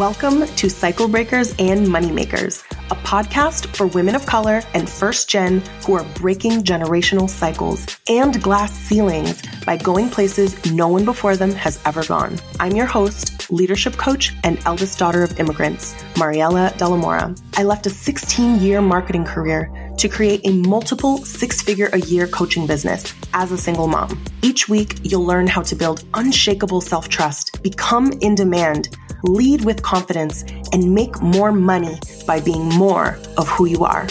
Welcome to Cycle Breakers and Moneymakers, a podcast for women of color and first gen who are breaking generational cycles and glass ceilings by going places no one before them has ever gone. I'm your host, leadership coach, and eldest daughter of immigrants, Mariela Delamora. I left a 16 year marketing career to create a multiple six figure a year coaching business as a single mom. Each week, you'll learn how to build unshakable self trust, become in demand, lead with confidence, and make more money by being more of who you are.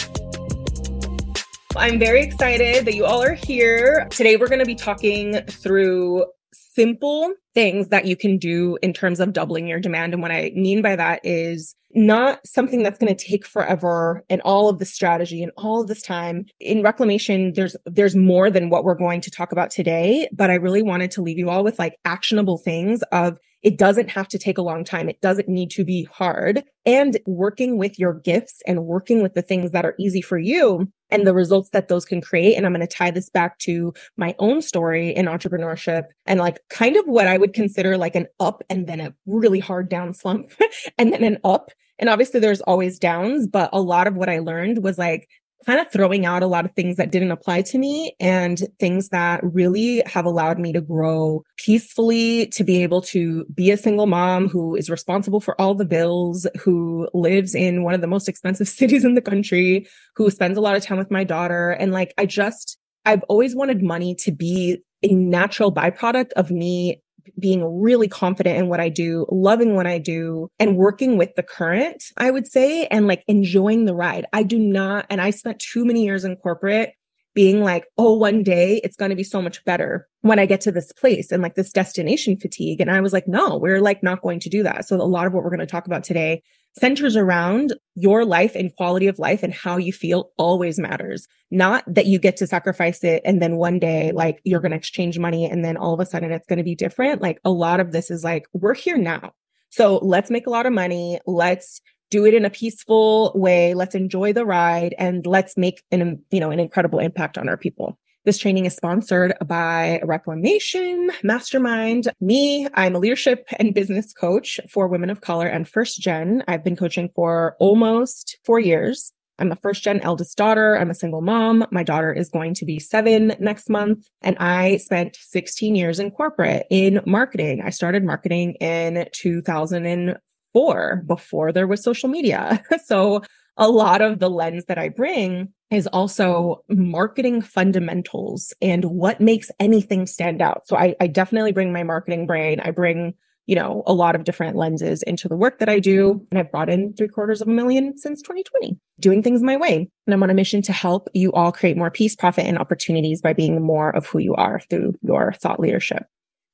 I'm very excited that you all are here. Today, we're going to be talking through simple things that you can do in terms of doubling your demand. And what I mean by that is not something that's going to take forever and all of the strategy and all of this time in reclamation there's there's more than what we're going to talk about today but i really wanted to leave you all with like actionable things of it doesn't have to take a long time. It doesn't need to be hard. And working with your gifts and working with the things that are easy for you and the results that those can create. And i'm going to tie this back to my own story in entrepreneurship and like kind of what i would consider like an up and then a really hard down slump and then an up. And obviously there's always downs, but a lot of what I learned was like kind of throwing out a lot of things that didn't apply to me and things that really have allowed me to grow peacefully, to be able to be a single mom who is responsible for all the bills, who lives in one of the most expensive cities in the country, who spends a lot of time with my daughter. And like, I just, I've always wanted money to be a natural byproduct of me being really confident in what I do, loving what I do, and working with the current, I would say, and like enjoying the ride. I do not, and I spent too many years in corporate being like, oh, one day it's going to be so much better when I get to this place and like this destination fatigue. And I was like, no, we're like not going to do that. So a lot of what we're going to talk about today centers around your life and quality of life and how you feel always matters. Not that you get to sacrifice it and then one day, like you're going to exchange money and then all of a sudden it's going to be different. Like a lot of this is like, we're here now. So let's make a lot of money. Let's do it in a peaceful way. Let's enjoy the ride and let's make an, you know, an incredible impact on our people. This training is sponsored by Reclamation Mastermind. Me, I'm a leadership and business coach for women of color and first gen. I've been coaching for almost four years. I'm a first gen eldest daughter. I'm a single mom. My daughter is going to be seven next month. And I spent 16 years in corporate in marketing. I started marketing in 2004 before there was social media. so a lot of the lens that I bring is also marketing fundamentals and what makes anything stand out. So I, I, definitely bring my marketing brain. I bring, you know, a lot of different lenses into the work that I do. And I've brought in three quarters of a million since 2020, doing things my way. And I'm on a mission to help you all create more peace, profit, and opportunities by being more of who you are through your thought leadership.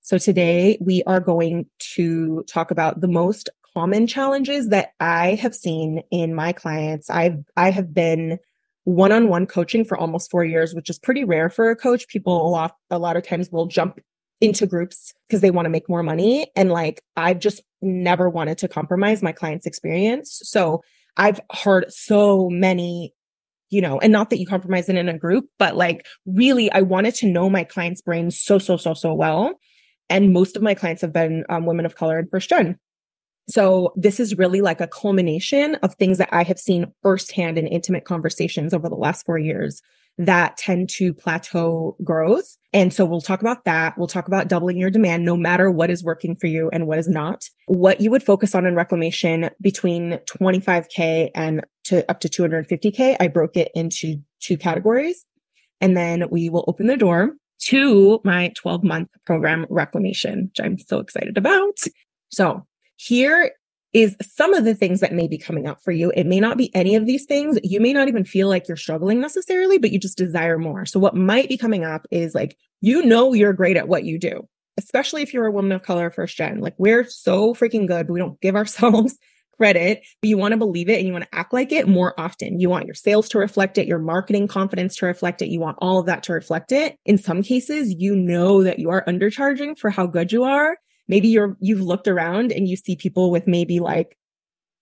So today we are going to talk about the most common challenges that I have seen in my clients. I've, I have been one-on-one coaching for almost four years, which is pretty rare for a coach. People a lot, a lot of times will jump into groups because they want to make more money. And like, I've just never wanted to compromise my client's experience. So I've heard so many, you know, and not that you compromise it in a group, but like really, I wanted to know my client's brain so, so, so, so well. And most of my clients have been um, women of color and first gen. So this is really like a culmination of things that I have seen firsthand in intimate conversations over the last four years that tend to plateau growth. And so we'll talk about that. We'll talk about doubling your demand no matter what is working for you and what is not. What you would focus on in reclamation between 25K and to up to 250K. I broke it into two categories. And then we will open the door to my 12 month program reclamation, which I'm so excited about. So here is some of the things that may be coming up for you. It may not be any of these things. You may not even feel like you're struggling necessarily, but you just desire more. So what might be coming up is like, you know, you're great at what you do, especially if you're a woman of color first gen. Like we're so freaking good, but we don't give ourselves credit, but you want to believe it and you want to act like it more often. You want your sales to reflect it, your marketing confidence to reflect it. You want all of that to reflect it. In some cases, you know that you are undercharging for how good you are maybe you're you've looked around and you see people with maybe like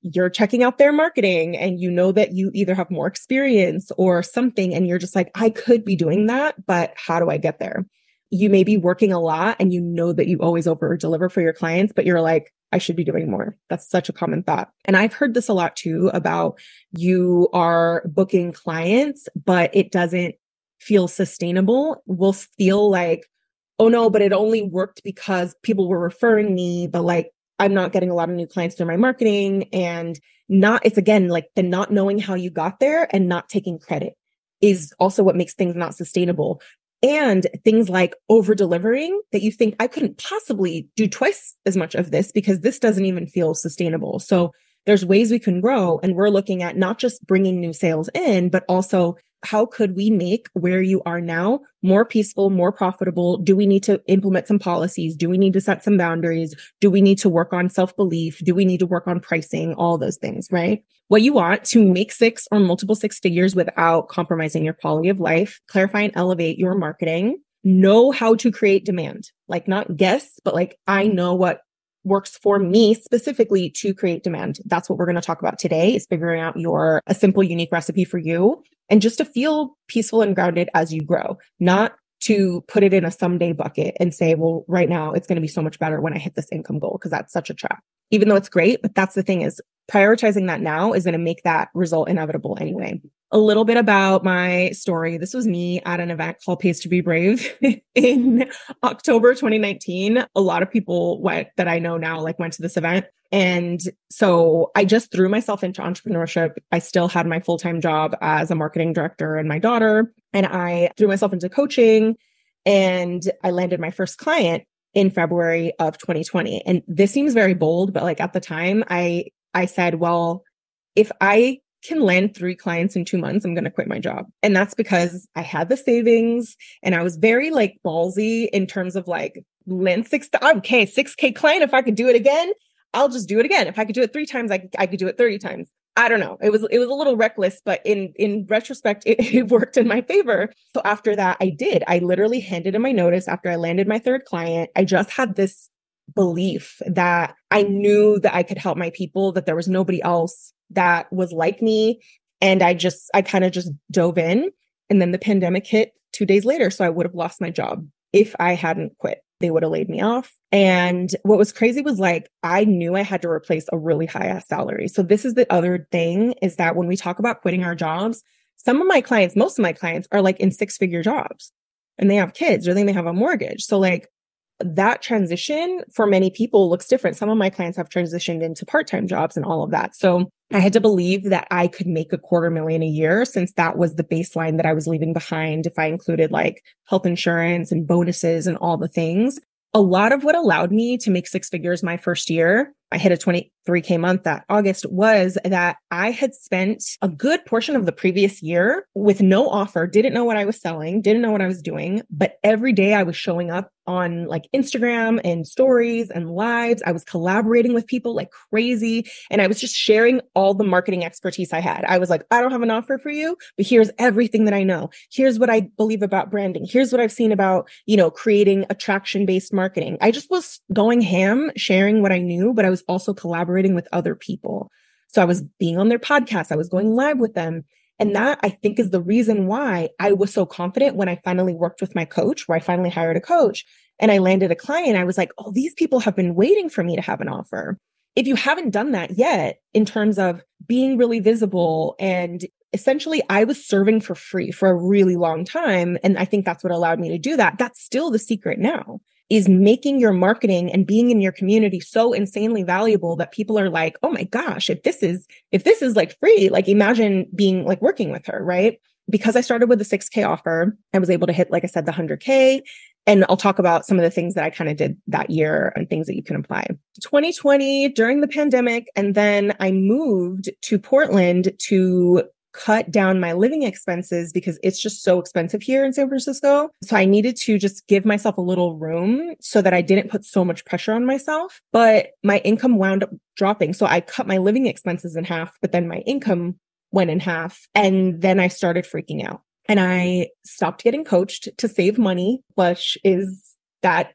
you're checking out their marketing and you know that you either have more experience or something and you're just like I could be doing that but how do I get there you may be working a lot and you know that you always over deliver for your clients, but you're like, I should be doing more. That's such a common thought. And I've heard this a lot too about you are booking clients, but it doesn't feel sustainable. We'll feel like, oh no, but it only worked because people were referring me, but like I'm not getting a lot of new clients through my marketing and not, it's again like the not knowing how you got there and not taking credit is also what makes things not sustainable. And things like over delivering that you think I couldn't possibly do twice as much of this because this doesn't even feel sustainable. So there's ways we can grow. And we're looking at not just bringing new sales in, but also how could we make where you are now more peaceful, more profitable? Do we need to implement some policies? Do we need to set some boundaries? Do we need to work on self belief? Do we need to work on pricing? All those things, right? What you want to make six or multiple six figures without compromising your quality of life, clarify and elevate your marketing, know how to create demand, like not guess, but like I know what works for me specifically to create demand. That's what we're going to talk about today is figuring out your a simple unique recipe for you and just to feel peaceful and grounded as you grow, not to put it in a someday bucket and say, well, right now it's going to be so much better when I hit this income goal because that's such a trap. Even though it's great, but that's the thing is prioritizing that now is going to make that result inevitable anyway. A little bit about my story. This was me at an event called Pays to Be Brave in October 2019. A lot of people went that I know now like went to this event. And so I just threw myself into entrepreneurship. I still had my full-time job as a marketing director and my daughter, and I threw myself into coaching and I landed my first client in February of 2020. And this seems very bold, but like at the time I I said, well, if I can land three clients in two months, I'm going to quit my job. And that's because I had the savings and I was very like ballsy in terms of like land six, okay, 6K client. If I could do it again, I'll just do it again. If I could do it three times, I, I could do it 30 times. I don't know. It was it was a little reckless, but in in retrospect, it, it, worked in my favor. So after that, I did. I literally handed in my notice after I landed my third client. I just had this belief that I knew that I could help my people, that there was nobody else that was like me. And I just, I kind of just dove in. And then the pandemic hit two days later. So I would have lost my job if I hadn't quit. They would have laid me off. And what was crazy was like, I knew I had to replace a really high ass salary. So this is the other thing is that when we talk about quitting our jobs, some of my clients, most of my clients are like in six figure jobs and they have kids or they may have a mortgage. So like that transition for many people looks different. Some of my clients have transitioned into part time jobs and all of that. So I had to believe that I could make a quarter million a year since that was the baseline that I was leaving behind if I included like health insurance and bonuses and all the things. A lot of what allowed me to make six figures my first year I hit a 23K month that August was that I had spent a good portion of the previous year with no offer, didn't know what I was selling, didn't know what I was doing, but every day I was showing up on like Instagram and stories and lives. I was collaborating with people like crazy. And I was just sharing all the marketing expertise I had. I was like, I don't have an offer for you, but here's everything that I know. Here's what I believe about branding. Here's what I've seen about, you know, creating attraction based marketing. I just was going ham, sharing what I knew, but I was also collaborating with other people. So I was being on their podcast. I was going live with them. And that I think is the reason why I was so confident when I finally worked with my coach, where I finally hired a coach and I landed a client. I was like, oh, these people have been waiting for me to have an offer. If you haven't done that yet, in terms of being really visible and essentially I was serving for free for a really long time. And I think that's what allowed me to do that. That's still the secret now is making your marketing and being in your community so insanely valuable that people are like, oh my gosh, if this is, if this is like free, like imagine being like working with her, right? Because I started with a 6K offer, I was able to hit, like I said, the 100K. And I'll talk about some of the things that I kind of did that year and things that you can apply. 2020 during the pandemic. And then I moved to Portland to cut down my living expenses because it's just so expensive here in San Francisco. So I needed to just give myself a little room so that I didn't put so much pressure on myself. But my income wound up dropping. So I cut my living expenses in half, but then my income went in half. And then I started freaking out and I stopped getting coached to save money, which is that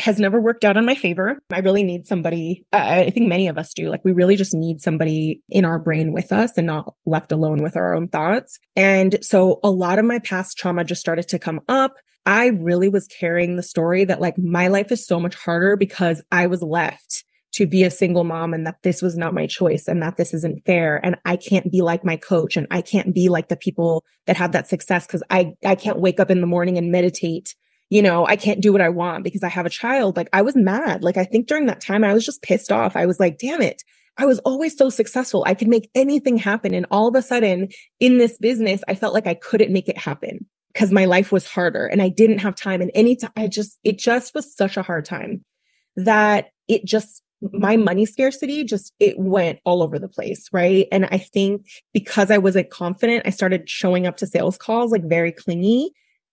has never worked out in my favor. I really need somebody, uh, I think many of us do. Like, we really just need somebody in our brain with us and not left alone with our own thoughts. And so a lot of my past trauma just started to come up. I really was carrying the story that like my life is so much harder because I was left to be a single mom and that this was not my choice and that this isn't fair and I can't be like my coach and I can't be like the people that have that success cuz I I can't wake up in the morning and meditate you know I can't do what I want because I have a child. Like I was mad. Like I think during that time I was just pissed off. I was like damn it. I was always so successful. I could make anything happen. And all of a sudden in this business I felt like I couldn't make it happen because my life was harder and I didn't have time. And any time I just it just was such a hard time that it just my money scarcity just it went all over the place right? And i think because i wasn't confident i started showing up to sales calls like very clingy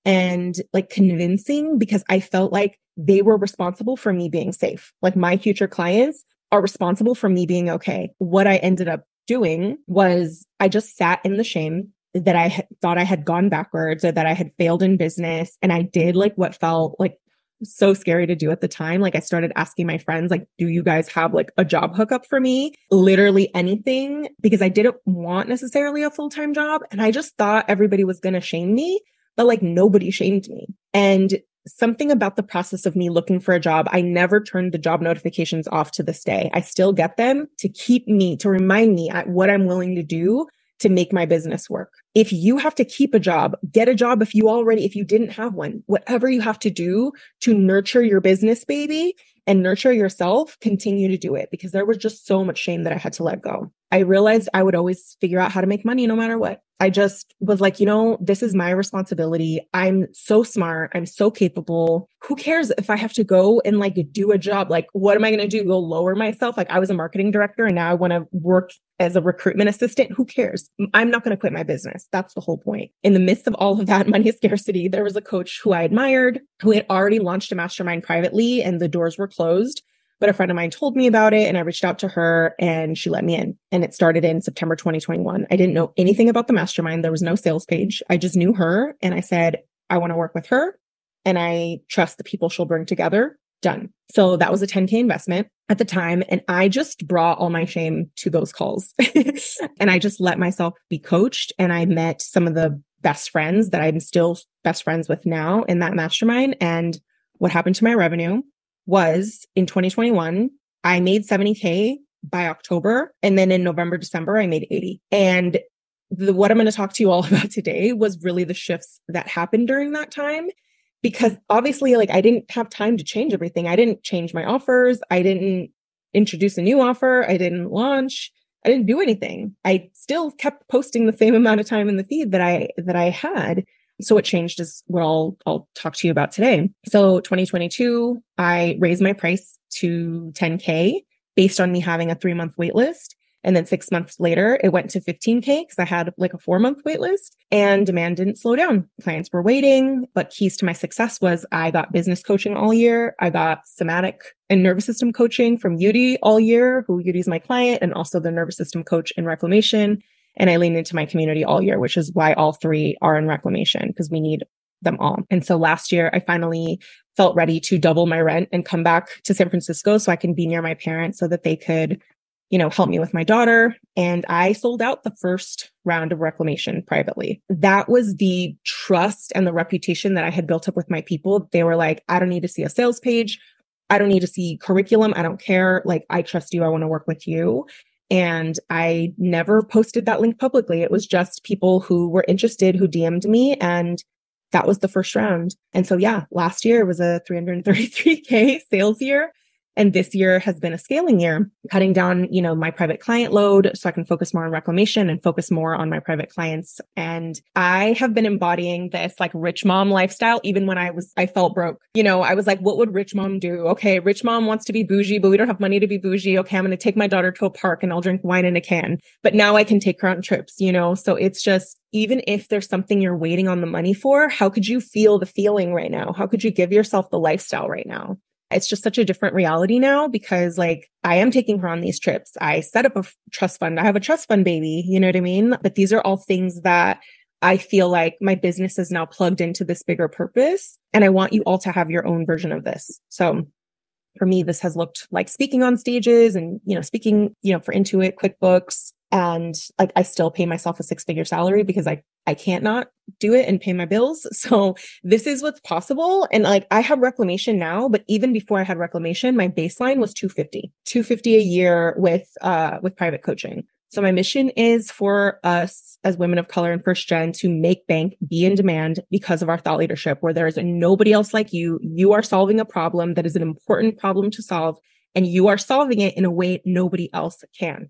and like convincing because i felt like they were responsible for me being safe like my future clients are responsible for me being okay what i ended up doing was i just sat in the shame that I thought I had gone backwards or that I had failed in business. And I did like what felt like so scary to do at the time. Like I started asking my friends, like, do you guys have like a job hookup for me? Literally anything because I didn't want necessarily a full-time job. And I just thought everybody was going to shame me, but like nobody shamed me. And something about the process of me looking for a job, I never turned the job notifications off to this day. I still get them to keep me, to remind me at what I'm willing to do to make my business work. If you have to keep a job, get a job if you already, if you didn't have one, whatever you have to do to nurture your business baby and nurture yourself, continue to do it because there was just so much shame that I had to let go. I realized I would always figure out how to make money no matter what. I just was like, you know, this is my responsibility. I'm so smart. I'm so capable. Who cares if I have to go and like do a job? Like, what am I going to do? Go lower myself? Like, I was a marketing director and now I want to work as a recruitment assistant. Who cares? I'm not going to quit my business. That's the whole point. In the midst of all of that money scarcity, there was a coach who I admired who had already launched a mastermind privately and the doors were closed. But a friend of mine told me about it and I reached out to her and she let me in. And it started in September 2021. I didn't know anything about the mastermind. There was no sales page. I just knew her and I said, I want to work with her and I trust the people she'll bring together. Done. So that was a 10K investment at the time. And I just brought all my shame to those calls and I just let myself be coached. And I met some of the best friends that I'm still best friends with now in that mastermind. And what happened to my revenue was in 2021, I made 70K by October. And then in November, December, I made 80. And the, what I'm going to talk to you all about today was really the shifts that happened during that time. Because obviously, like I didn't have time to change everything. I didn't change my offers. I didn't introduce a new offer. I didn't launch. I didn't do anything. I still kept posting the same amount of time in the feed that I that I had. So what changed is what I'll, I'll talk to you about today. So 2022, I raised my price to 10K based on me having a three month wait list. And then six months later, it went to 15K because I had like a four month wait list and demand didn't slow down. Clients were waiting, but keys to my success was I got business coaching all year. I got somatic and nervous system coaching from Yudi all year, who Yudi is my client and also the nervous system coach in reclamation. And I lean into my community all year, which is why all three are in reclamation because we need them all. And so last year, I finally felt ready to double my rent and come back to San Francisco so I can be near my parents so that they could, you know, help me with my daughter. And I sold out the first round of reclamation privately. That was the trust and the reputation that I had built up with my people. They were like, I don't need to see a sales page. I don't need to see curriculum. I don't care. Like, I trust you. I want to work with you. And I never posted that link publicly. It was just people who were interested who DM'd me and that was the first round. And so yeah, last year was a 333k sales year and this year has been a scaling year, cutting down, you know, my private client load so I can focus more on reclamation and focus more on my private clients. And I have been embodying this like rich mom lifestyle, even when I was, I felt broke. You know, I was like, what would rich mom do? Okay, rich mom wants to be bougie, but we don't have money to be bougie. Okay, I'm going to take my daughter to a park and I'll drink wine in a can. But now I can take her on trips, you know? So it's just, even if there's something you're waiting on the money for, how could you feel the feeling right now? How could you give yourself the lifestyle right now? It's just such a different reality now because like I am taking her on these trips. I set up a trust fund. I have a trust fund baby. You know what I mean? But these are all things that I feel like my business is now plugged into this bigger purpose. And I want you all to have your own version of this. So for me, this has looked like speaking on stages and, you know, speaking, you know, for Intuit, QuickBooks, and like I still pay myself a six figure salary because I I can't not do it and pay my bills. So this is what's possible. And like I have reclamation now, but even before I had reclamation, my baseline was 250, 250 a year with uh with private coaching. So my mission is for us as women of color and first gen to make bank be in demand because of our thought leadership, where there is nobody else like you. You are solving a problem that is an important problem to solve and you are solving it in a way nobody else can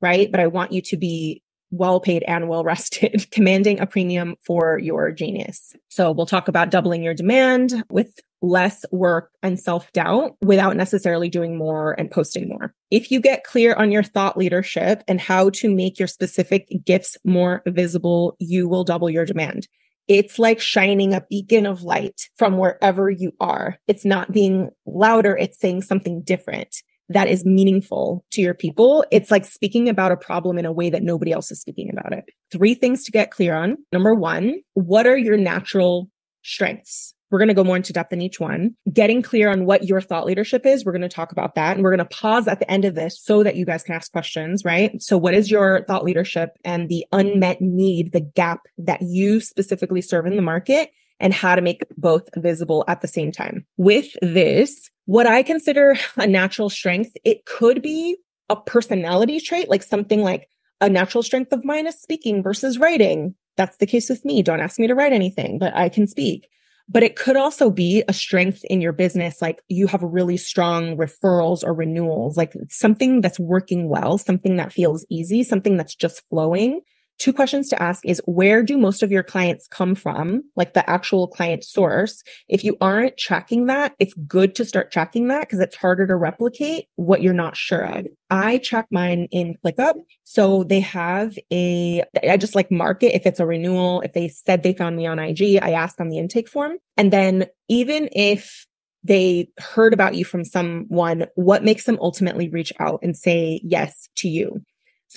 right? But I want you to be well paid and well rested, commanding a premium for your genius. So we'll talk about doubling your demand with less work and self doubt without necessarily doing more and posting more. If you get clear on your thought leadership and how to make your specific gifts more visible, you will double your demand. It's like shining a beacon of light from wherever you are. It's not being louder. It's saying something different that is meaningful to your people. It's like speaking about a problem in a way that nobody else is speaking about it. Three things to get clear on. Number one, what are your natural strengths? We're going to go more into depth in each one. Getting clear on what your thought leadership is. We're going to talk about that. And we're going to pause at the end of this so that you guys can ask questions, right? So what is your thought leadership and the unmet need, the gap that you specifically serve in the market? And how to make both visible at the same time. With this, what I consider a natural strength, it could be a personality trait, like something like a natural strength of mine is speaking versus writing. That's the case with me. Don't ask me to write anything, but I can speak. But it could also be a strength in your business, like you have really strong referrals or renewals, like something that's working well, something that feels easy, something that's just flowing two questions to ask is where do most of your clients come from? Like the actual client source. If you aren't tracking that, it's good to start tracking that because it's harder to replicate what you're not sure of. I track mine in ClickUp. So they have a, I just like mark it if it's a renewal. If they said they found me on IG, I ask on the intake form. And then even if they heard about you from someone, what makes them ultimately reach out and say yes to you?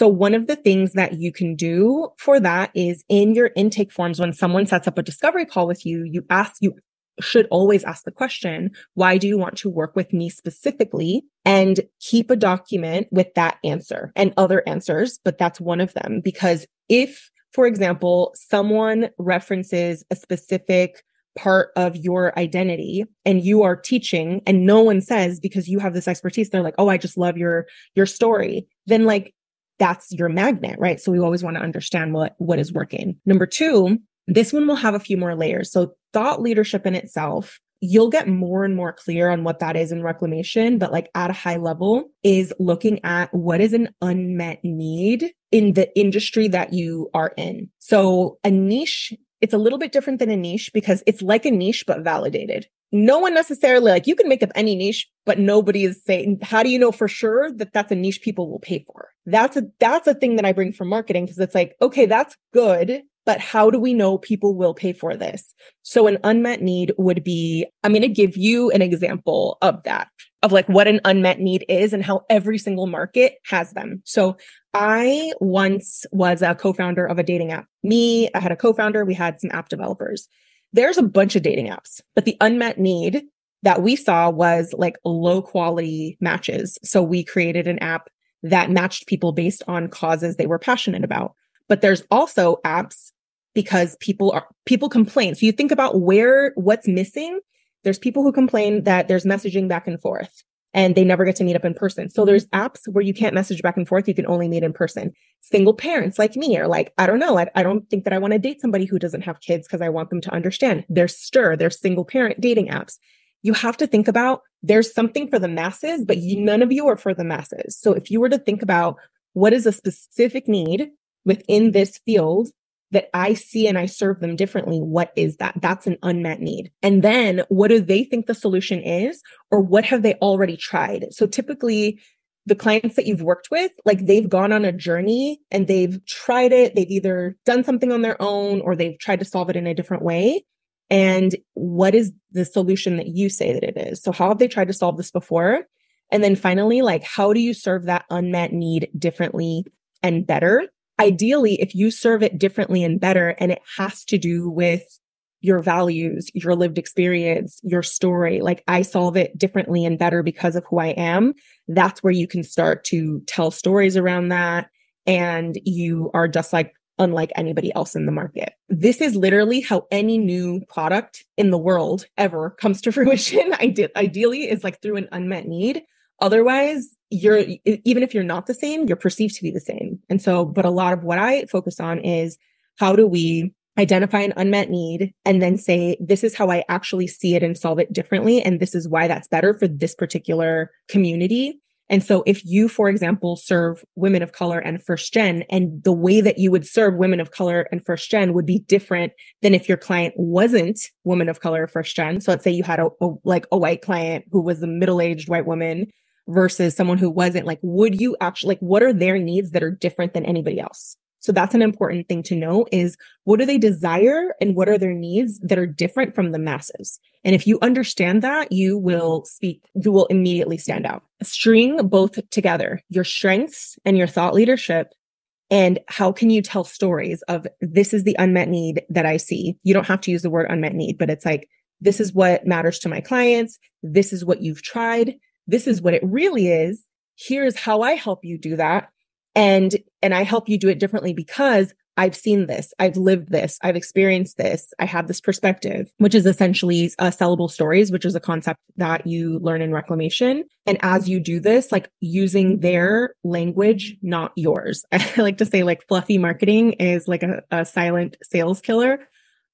So one of the things that you can do for that is in your intake forms, when someone sets up a discovery call with you, you ask, you should always ask the question, why do you want to work with me specifically? And keep a document with that answer and other answers, but that's one of them. Because if, for example, someone references a specific part of your identity and you are teaching and no one says because you have this expertise they're like oh i just love your your story then like that's your magnet, right? So we always want to understand what, what is working. Number two, this one will have a few more layers. So thought leadership in itself, you'll get more and more clear on what that is in reclamation, but like at a high level is looking at what is an unmet need in the industry that you are in. So a niche, it's a little bit different than a niche because it's like a niche, but validated. No one necessarily like you can make up any niche but nobody is saying how do you know for sure that that's a niche people will pay for? That's a that's a thing that i bring from marketing because it's like okay that's good but how do we know people will pay for this so an unmet need would be i'm going to give you an example of that of like what an unmet need is and how every single market has them so i once was a co-founder of a dating app me i had a co-founder we had some app developers there's a bunch of dating apps, but the unmet need that we saw was like low quality matches. So we created an app that matched people based on causes they were passionate about. But there's also apps because people are people complain. So you think about where what's missing. There's people who complain that there's messaging back and forth and they never get to meet up in person. So there's mm-hmm. apps where you can't message back and forth. You can only meet in person. Single parents like me are like, I don't know. I, I don't think that I want to date somebody who doesn't have kids because I want them to understand. There's Stir, there's single parent dating apps. You have to think about there's something for the masses, but you, none of you are for the masses. So if you were to think about what is a specific need within this field that I see and I serve them differently, what is that? That's an unmet need. And then what do they think the solution is? Or what have they already tried? So typically, the clients that you've worked with, like they've gone on a journey and they've tried it. They've either done something on their own or they've tried to solve it in a different way. And what is the solution that you say that it is? So how have they tried to solve this before? And then finally, like, how do you serve that unmet need differently and better? Ideally, if you serve it differently and better, and it has to do with your values, your lived experience, your story, like I solve it differently and better because of who I am, that's where you can start to tell stories around that. And you are just like unlike anybody else in the market. This is literally how any new product in the world ever comes to fruition. I did ideally is like through an unmet need. Otherwise, you're mm-hmm. even if you're not the same, you're perceived to be the same. And so, but a lot of what I focus on is how do we identify an unmet need and then say, this is how I actually see it and solve it differently. And this is why that's better for this particular community. And so if you, for example, serve women of color and first gen, and the way that you would serve women of color and first gen would be different than if your client wasn't woman of color or first gen. So let's say you had a, a like a white client who was a middle-aged white woman versus someone who wasn't like, would you actually like, what are their needs that are different than anybody else? So that's an important thing to know is what do they desire and what are their needs that are different from the masses? And if you understand that, you will speak, you will immediately stand out. String both together, your strengths and your thought leadership. And how can you tell stories of this is the unmet need that I see? You don't have to use the word unmet need, but it's like, this is what matters to my clients. This is what you've tried. This is what it really is. Here's how I help you do that and and i help you do it differently because I've seen this, I've lived this, I've experienced this, I have this perspective, which is essentially uh, sellable stories, which is a concept that you learn in reclamation. And as you do this, like using their language, not yours. I like to say like fluffy marketing is like a, a silent sales killer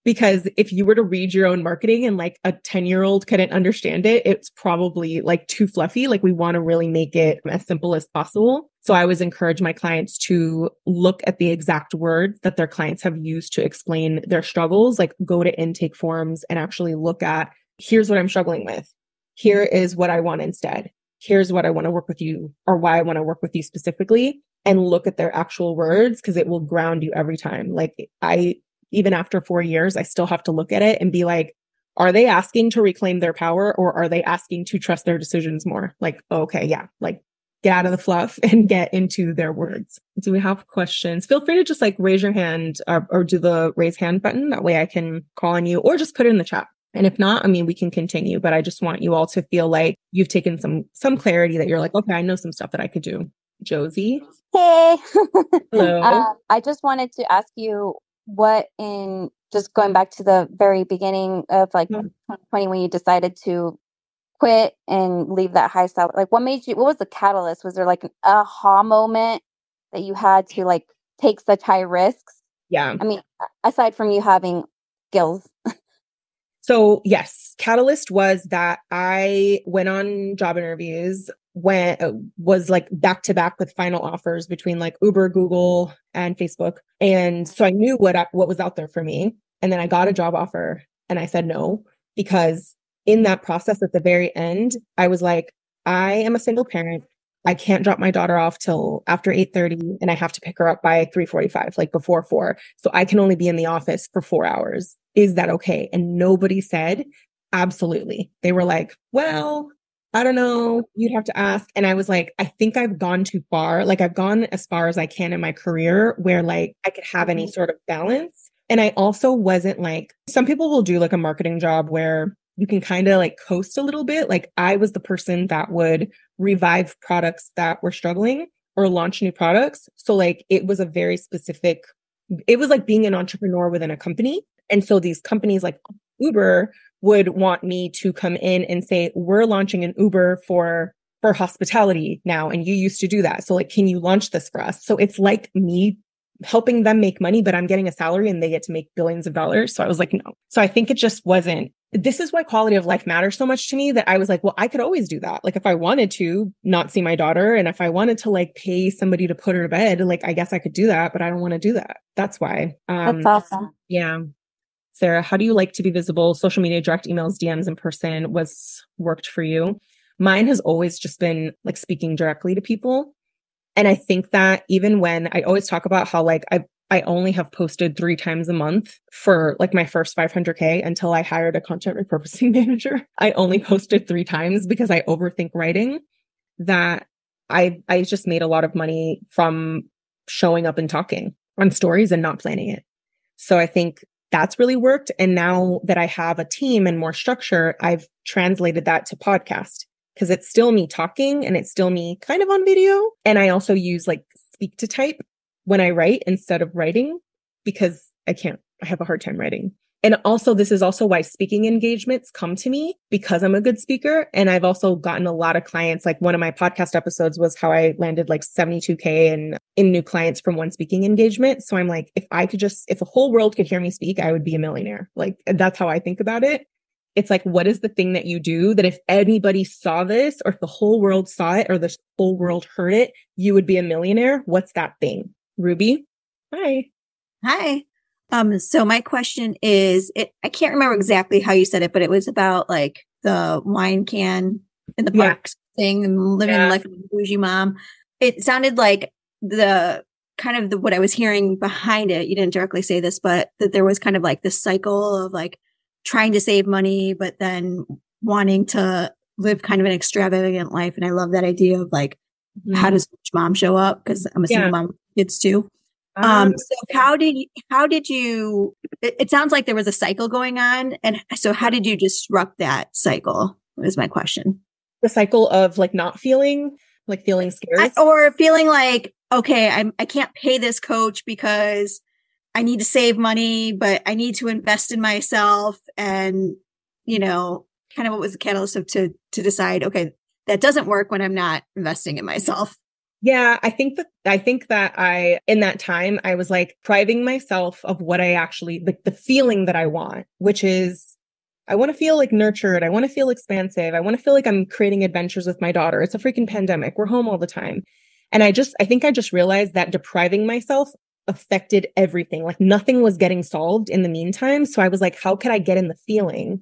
because if you were to read your own marketing and like a 10 year old couldn't understand it, it's probably like too fluffy. Like we want to really make it as simple as possible. So I always encourage my clients to look at the exact words that their clients have used to explain their struggles, like go to intake forms and actually look at here's what I'm struggling with. Here is what I want instead. Here's what I want to work with you or why I want to work with you specifically and look at their actual words because it will ground you every time. Like I even after four years, I still have to look at it and be like, are they asking to reclaim their power or are they asking to trust their decisions more? Like, okay, yeah, like get out of the fluff and get into their words. Do we have questions? Feel free to just like raise your hand or, or do the raise hand button. That way I can call on you or just put it in the chat. And if not, I mean, we can continue, but I just want you all to feel like you've taken some, some clarity that you're like, okay, I know some stuff that I could do. Josie. Hey. Hello. Uh, I just wanted to ask you what in just going back to the very beginning of like mm-hmm. 2020 when you decided to quit and leave that high salary like what made you what was the catalyst? Was there like an aha moment that you had to like take such high risks? Yeah. I mean aside from you having skills so yes catalyst was that i went on job interviews when uh, was like back to back with final offers between like Uber, Google, and Facebook. And so I knew what I, what was out there for me. And then I got a job offer and I said no because in that process at the very end, I was like, I am a single parent. I can't drop my daughter off till after 8:30 and I have to pick her up by 3:45 like before 4. So I can only be in the office for 4 hours. Is that okay? And nobody said absolutely. They were like, "Well, I don't know. You'd have to ask. And I was like, I think I've gone too far. Like I've gone as far as I can in my career where like I could have any mm-hmm. sort of balance. And I also wasn't like, some people will do like a marketing job where you can kind of like coast a little bit. Like I was the person that would revive products that were struggling or launch new products. So like it was a very specific, it was like being an entrepreneur within a company. And so these companies like Uber would want me to come in and say, we're launching an Uber for for hospitality now and you used to do that. So like can you launch this for us? So it's like me helping them make money but I'm getting a salary and they get to make billions of dollars. So I was like no. So I think it just wasn't this is why quality of life matters so much to me that I was like, well, I could always do that. Like if I wanted to not see my daughter and if I wanted to like pay somebody to put her to bed, like I guess I could do that, but I don't want to do that. That's why. Um, That's awesome. Yeah. Sarah, how do you like to be visible? Social media, direct emails, DMs in person was worked for you. Mine has always just been like speaking directly to people. And I think that even when I always talk about how like I I only have posted three times a month for like my first 500k until I hired a content repurposing manager. I only posted three times because I overthink writing that I I just made a lot of money from showing up and talking on stories and not planning it. So I think that's really worked. And now that I have a team and more structure, I've translated that to podcast because it's still me talking and it's still me kind of on video. And I also use like speak to type when I write instead of writing because I can't, I have a hard time writing. And also, this is also why speaking engagements come to me because I'm a good speaker. And I've also gotten a lot of clients. Like one of my podcast episodes was how I landed like 72K in, in new clients from one speaking engagement. So I'm like, if I could just, if the whole world could hear me speak, I would be a millionaire. Like that's how I think about it. It's like, what is the thing that you do that if anybody saw this or if the whole world saw it or the whole world heard it, you would be a millionaire? What's that thing? Ruby? Hi. Hi. Um, so my question is, it, I can't remember exactly how you said it, but it was about like the wine can in the parks yeah. thing and living yeah. life of a bougie mom. It sounded like the kind of the, what I was hearing behind it. You didn't directly say this, but that there was kind of like this cycle of like trying to save money, but then wanting to live kind of an extravagant life. And I love that idea of like, mm-hmm. how does mom show up? Cause I'm a single yeah. mom kids too. Um, um, so how did you, how did you, it, it, sounds like there was a cycle going on. And so how did you disrupt that cycle is my question. The cycle of like not feeling, like feeling scared I, or feeling like, okay, I'm, I can't pay this coach because I need to save money, but I need to invest in myself. And, you know, kind of what was the catalyst of to, to decide, okay, that doesn't work when I'm not investing in myself. Yeah, I think that I think that I in that time I was like priving myself of what I actually like the feeling that I want, which is I want to feel like nurtured. I want to feel expansive. I want to feel like I'm creating adventures with my daughter. It's a freaking pandemic. We're home all the time. And I just I think I just realized that depriving myself affected everything. Like nothing was getting solved in the meantime. So I was like, how could I get in the feeling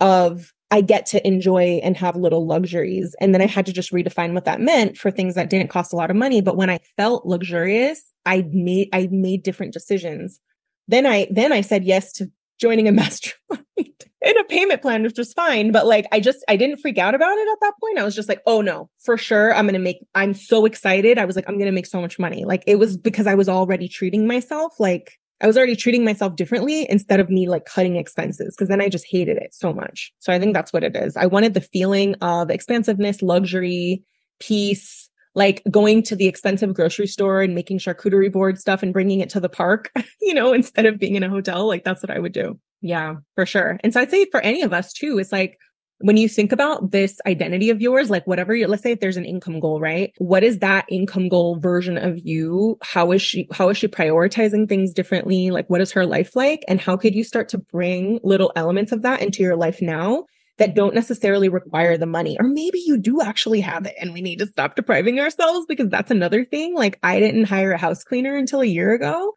of I get to enjoy and have little luxuries. And then I had to just redefine what that meant for things that didn't cost a lot of money. But when I felt luxurious, I made, I made different decisions. Then I, then I said yes to joining a mastermind in a payment plan, which was fine. But like, I just, I didn't freak out about it at that point. I was just like, oh no, for sure. I'm to make, I'm so excited. I was like, I'm to make so much money. Like it was because I was already treating myself like I was already treating myself differently instead of me like cutting expenses because then I just hated it so much. So I think that's what it is. I wanted the feeling of expansiveness, luxury, peace, like going to the expensive grocery store and making charcuterie board stuff and bringing it to the park, you know, instead of being in a hotel. Like that's what I would do. Yeah, for sure. And so I'd say for any of us too, it's like when you think about this identity of yours, like whatever you, let's say if there's an income goal, right? What is that income goal version of you? How is she, how is she prioritizing things differently? Like what is her life like? And how could you start to bring little elements of that into your life now that don't necessarily require the money? Or maybe you do actually have it and we need to stop depriving ourselves because that's another thing. Like I didn't hire a house cleaner until a year ago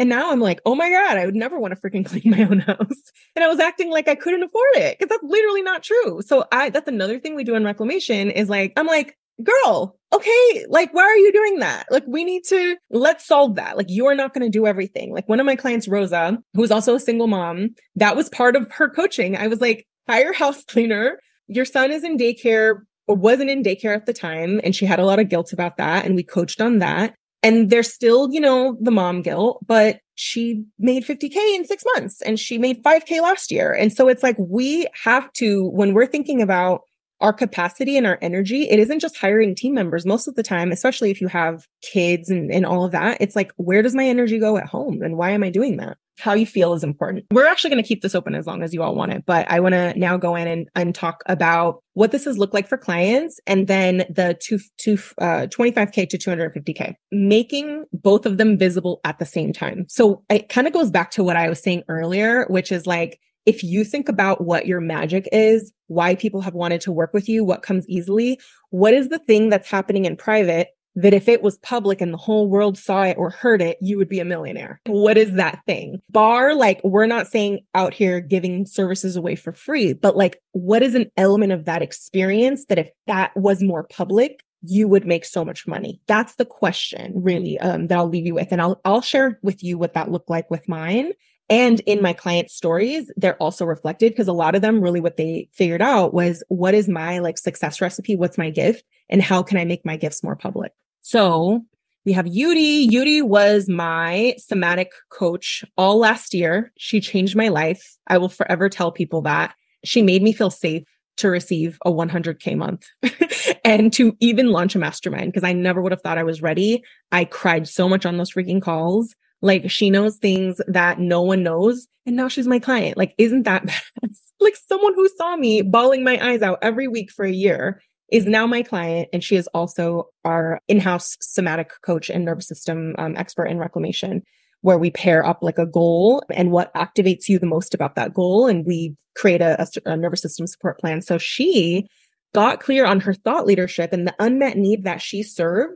and now I'm like, oh my God, I would never want to freaking clean my own house. And I was acting like I couldn't afford it because that's literally not true. So I, that's another thing we do in reclamation is like, I'm like, girl, okay, like, why are you doing that? Like, we need to, let's solve that. Like, you're not going to do everything. Like, one of my clients, Rosa, who was also a single mom, that was part of her coaching. I was like, hire house cleaner. Your son is in daycare or wasn't in daycare at the time. And she had a lot of guilt about that. And we coached on that. And there's still, you know, the mom guilt, but she made 50K in six months and she made 5K last year. And so it's like we have to, when we're thinking about our capacity and our energy, it isn't just hiring team members most of the time, especially if you have kids and, and all of that. It's like, where does my energy go at home? And why am I doing that? How you feel is important. We're actually going to keep this open as long as you all want it, but I want to now go in and, and talk about what this has looked like for clients and then the two, two, uh, 25K to 250K, making both of them visible at the same time. So it kind of goes back to what I was saying earlier, which is like, if you think about what your magic is, why people have wanted to work with you, what comes easily, what is the thing that's happening in private that if it was public and the whole world saw it or heard it, you would be a millionaire. What is that thing? Bar, like, we're not saying out here giving services away for free, but like, what is an element of that experience that if that was more public, you would make so much money? That's the question really, um, that I'll leave you with. And I'll, I'll share with you what that looked like with mine. And in my client stories, they're also reflected because a lot of them really what they figured out was what is my like success recipe? What's my gift? And how can I make my gifts more public? So We have Yudi. Yudi was my somatic coach all last year. She changed my life. I will forever tell people that. She made me feel safe to receive a 100K month and to even launch a mastermind because I never would have thought I was ready. I cried so much on those freaking calls. Like she knows things that no one knows. And now she's my client. Like, isn't that like someone who saw me bawling my eyes out every week for a year is now my client. And she is also our in-house somatic coach and nervous system um, expert in reclamation where we pair up like a goal and what activates you the most about that goal. And we create a, a, a nervous system support plan. So she got clear on her thought leadership and the unmet need that she served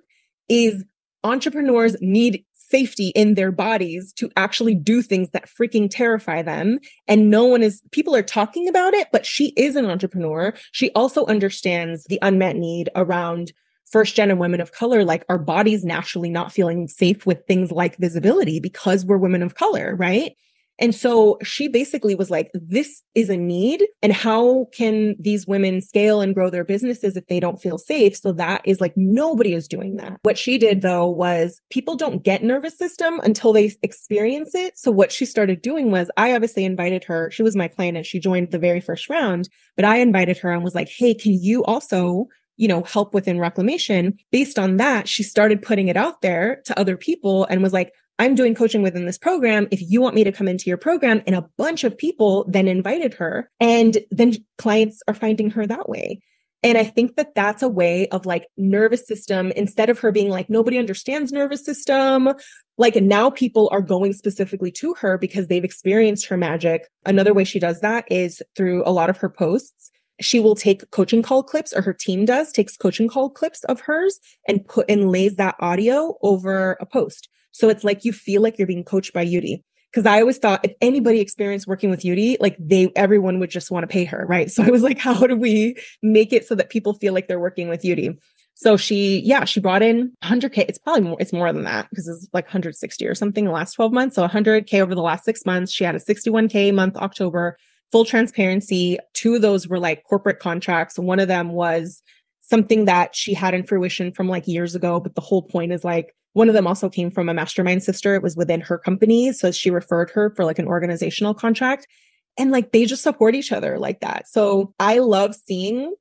is entrepreneurs need safety in their bodies to actually do things that freaking terrify them. And no one is, people are talking about it, but she is an entrepreneur. She also understands the unmet need around first gen and women of color, like our bodies naturally not feeling safe with things like visibility because we're women of color, right? And so she basically was like, this is a need. And how can these women scale and grow their businesses if they don't feel safe? So that is like, nobody is doing that. What she did though was people don't get nervous system until they experience it. So what she started doing was I obviously invited her. She was my client and she joined the very first round, but I invited her and was like, Hey, can you also you know, help within reclamation. Based on that, she started putting it out there to other people and was like, I'm doing coaching within this program. If you want me to come into your program, and a bunch of people then invited her, and then clients are finding her that way. And I think that that's a way of like nervous system, instead of her being like, nobody understands nervous system. Like now people are going specifically to her because they've experienced her magic. Another way she does that is through a lot of her posts she will take coaching call clips or her team does takes coaching call clips of hers and put and lays that audio over a post. So it's like you feel like you're being coached by Yudi. Cause I always thought if anybody experienced working with Yudi, like they, everyone would just want to pay her. Right. So I was like, how do we make it so that people feel like they're working with Yudi? So she, yeah, she brought in 100K. It's probably more, it's more than that because it's like 160 or something the last 12 months. So 100K over the last six months. She had a 61K month October full transparency, two of those were like corporate contracts. One of them was something that she had in fruition from like years ago. But the whole point is like, one of them also came from a mastermind sister. It was within her company. So she referred her for like an organizational contract. And like they just support each other like that. So I love seeing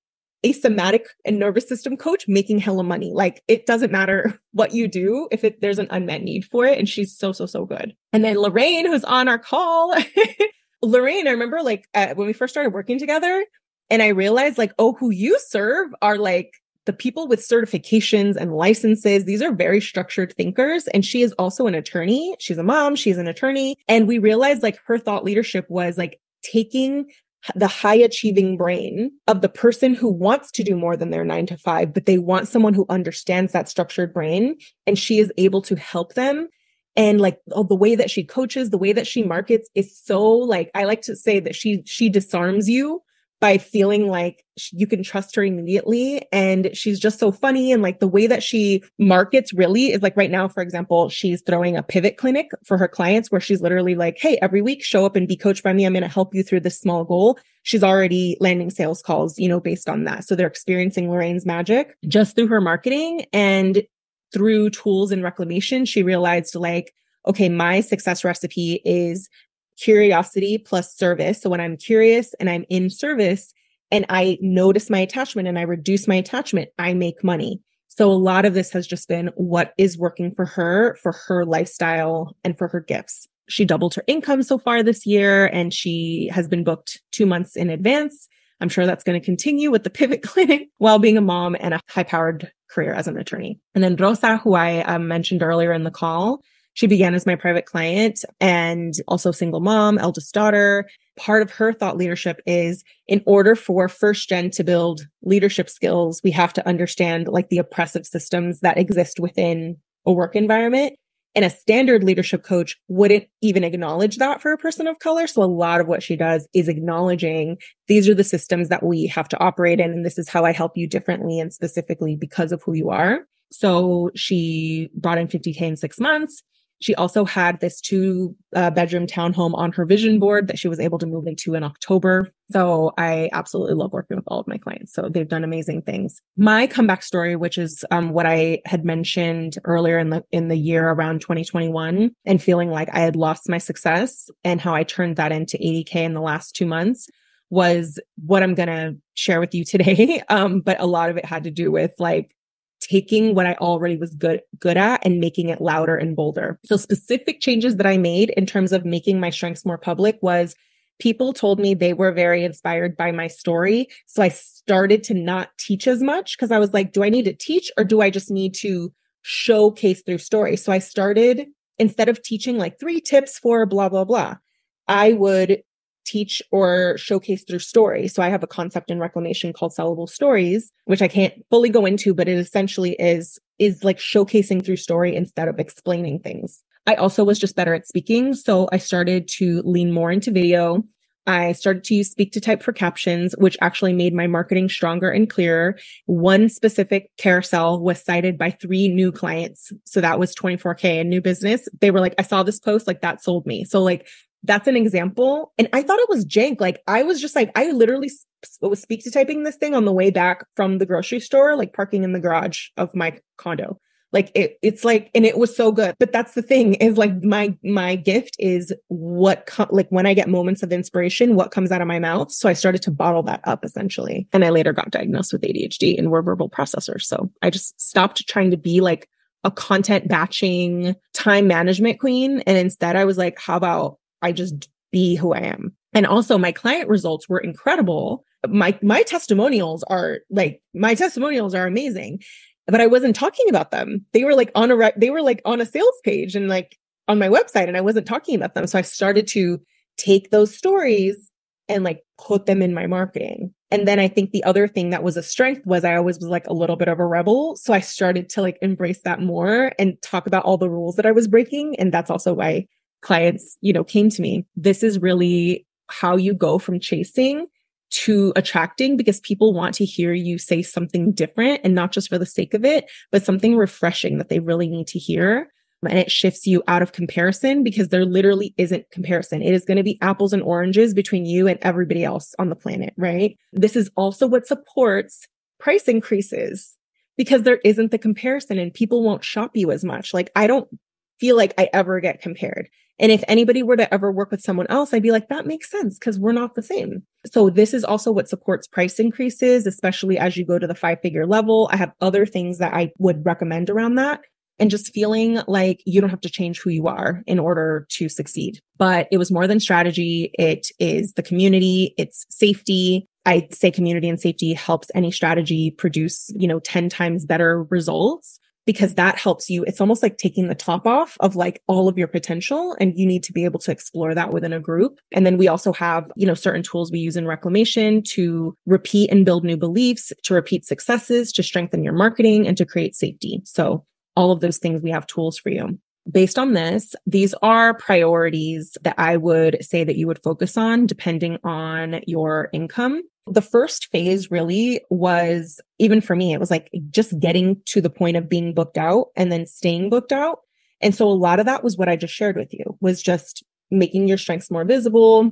a somatic and nervous system coach making hella money. Like it doesn't matter what you do if it, there's an unmet need for it. And she's so, so, so good. And then Lorraine, who's on our call, Lorraine, I remember like at, when we first started working together and I realized like, oh, who you serve are like the people with certifications and licenses. These are very structured thinkers. And she is also an attorney. She's a mom. She's an attorney. And we realized like her thought leadership was like taking the high achieving brain of the person who wants to do more than their nine to five, but they want someone who understands that structured brain. And she is able to help them and like oh, the way that she coaches the way that she markets is so like i like to say that she she disarms you by feeling like you can trust her immediately. And she's just so funny. And like the way that she markets really is like right now for example she's throwing a pivot clinic for her clients where she's literally like hey every week show up and be coached by me. I'm going to help you through this small goal. She's already landing sales calls you know based on that. So they're experiencing lorraine's magic just through her marketing and through tools and reclamation, she realized like, okay, my success recipe is curiosity plus service. So when I'm curious and I'm in service and I notice my attachment and I reduce my attachment, I make money. So a lot of this has just been what is working for her, for her lifestyle and for her gifts. She doubled her income so far this year and she has been booked two months in advance. I'm sure that's going to continue with the pivot clinic while being a mom and a high powered career as an attorney. And then Rosa, who I um, mentioned earlier in the call, she began as my private client and also single mom, eldest daughter. Part of her thought leadership is in order for first gen to build leadership skills, we have to understand like the oppressive systems that exist within a work environment. And a standard leadership coach wouldn't even acknowledge that for a person of color. So a lot of what she does is acknowledging these are the systems that we have to operate in. And this is how I help you differently and specifically because of who you are. So she brought in 50K in six months. She also had this two uh, bedroom townhome on her vision board that she was able to move into in October. So I absolutely love working with all of my clients. So they've done amazing things. My comeback story, which is um, what I had mentioned earlier in the in the year around 2021, and feeling like I had lost my success, and how I turned that into 80k in the last two months was what I'm to share with you today. Um, but a lot of it had to do with like taking what I already was good good at and making it louder and bolder. So specific changes that I made in terms of making my strengths more public was people told me they were very inspired by my story. So I started to not teach as much because I was like, do I need to teach or do I just need to showcase through story? So I started instead of teaching like three tips for blah blah blah, I would teach or showcase through story. So I have a concept in reclamation called sellable stories, which I can't fully go into, but it essentially is is like showcasing through story instead of explaining things. I also was just better at speaking, so I started to lean more into video. I started to use speak to type for captions, which actually made my marketing stronger and clearer. One specific carousel was cited by three new clients. So that was 24K in new business. They were like, I saw this post, like that sold me. So like that's an example. And I thought it was jank. Like I was just like, I literally was speak to typing this thing on the way back from the grocery store, like parking in the garage of my condo. Like it, it's like, and it was so good. But that's the thing is like my, my gift is what, com- like when I get moments of inspiration, what comes out of my mouth. So I started to bottle that up essentially. And I later got diagnosed with ADHD and were verbal processors. So I just stopped trying to be like a content batching time management queen. And instead I was like, how about I just be who I am. And also my client results were incredible. My my testimonials are like my testimonials are amazing, but I wasn't talking about them. They were like on a re- they were like on a sales page and like on my website and I wasn't talking about them. So I started to take those stories and like put them in my marketing. And then I think the other thing that was a strength was I always was like a little bit of a rebel. So I started to like embrace that more and talk about all the rules that I was breaking. And that's also why clients, you know, came to me. This is really how you go from chasing to attracting because people want to hear you say something different and not just for the sake of it, but something refreshing that they really need to hear. And it shifts you out of comparison because there literally isn't comparison. It is going to be apples and oranges between you and everybody else on the planet, right? This is also what supports price increases because there isn't the comparison and people won't shop you as much. Like I don't feel like I ever get compared. And if anybody were to ever work with someone else, I'd be like, that makes sense because we're not the same. So this is also what supports price increases, especially as you go to the five figure level. I have other things that I would recommend around that and just feeling like you don't have to change who you are in order to succeed. But it was more than strategy. It is the community. It's safety. I say community and safety helps any strategy produce, you know, 10 times better results because that helps you. It's almost like taking the top off of like all of your potential and you need to be able to explore that within a group. And then we also have, you know, certain tools we use in reclamation to repeat and build new beliefs, to repeat successes, to strengthen your marketing and to create safety. So all of those things we have tools for you. Based on this, these are priorities that I would say that you would focus on depending on your income. The first phase really was, even for me, it was like just getting to the point of being booked out and then staying booked out. And so a lot of that was what I just shared with you was just making your strengths more visible.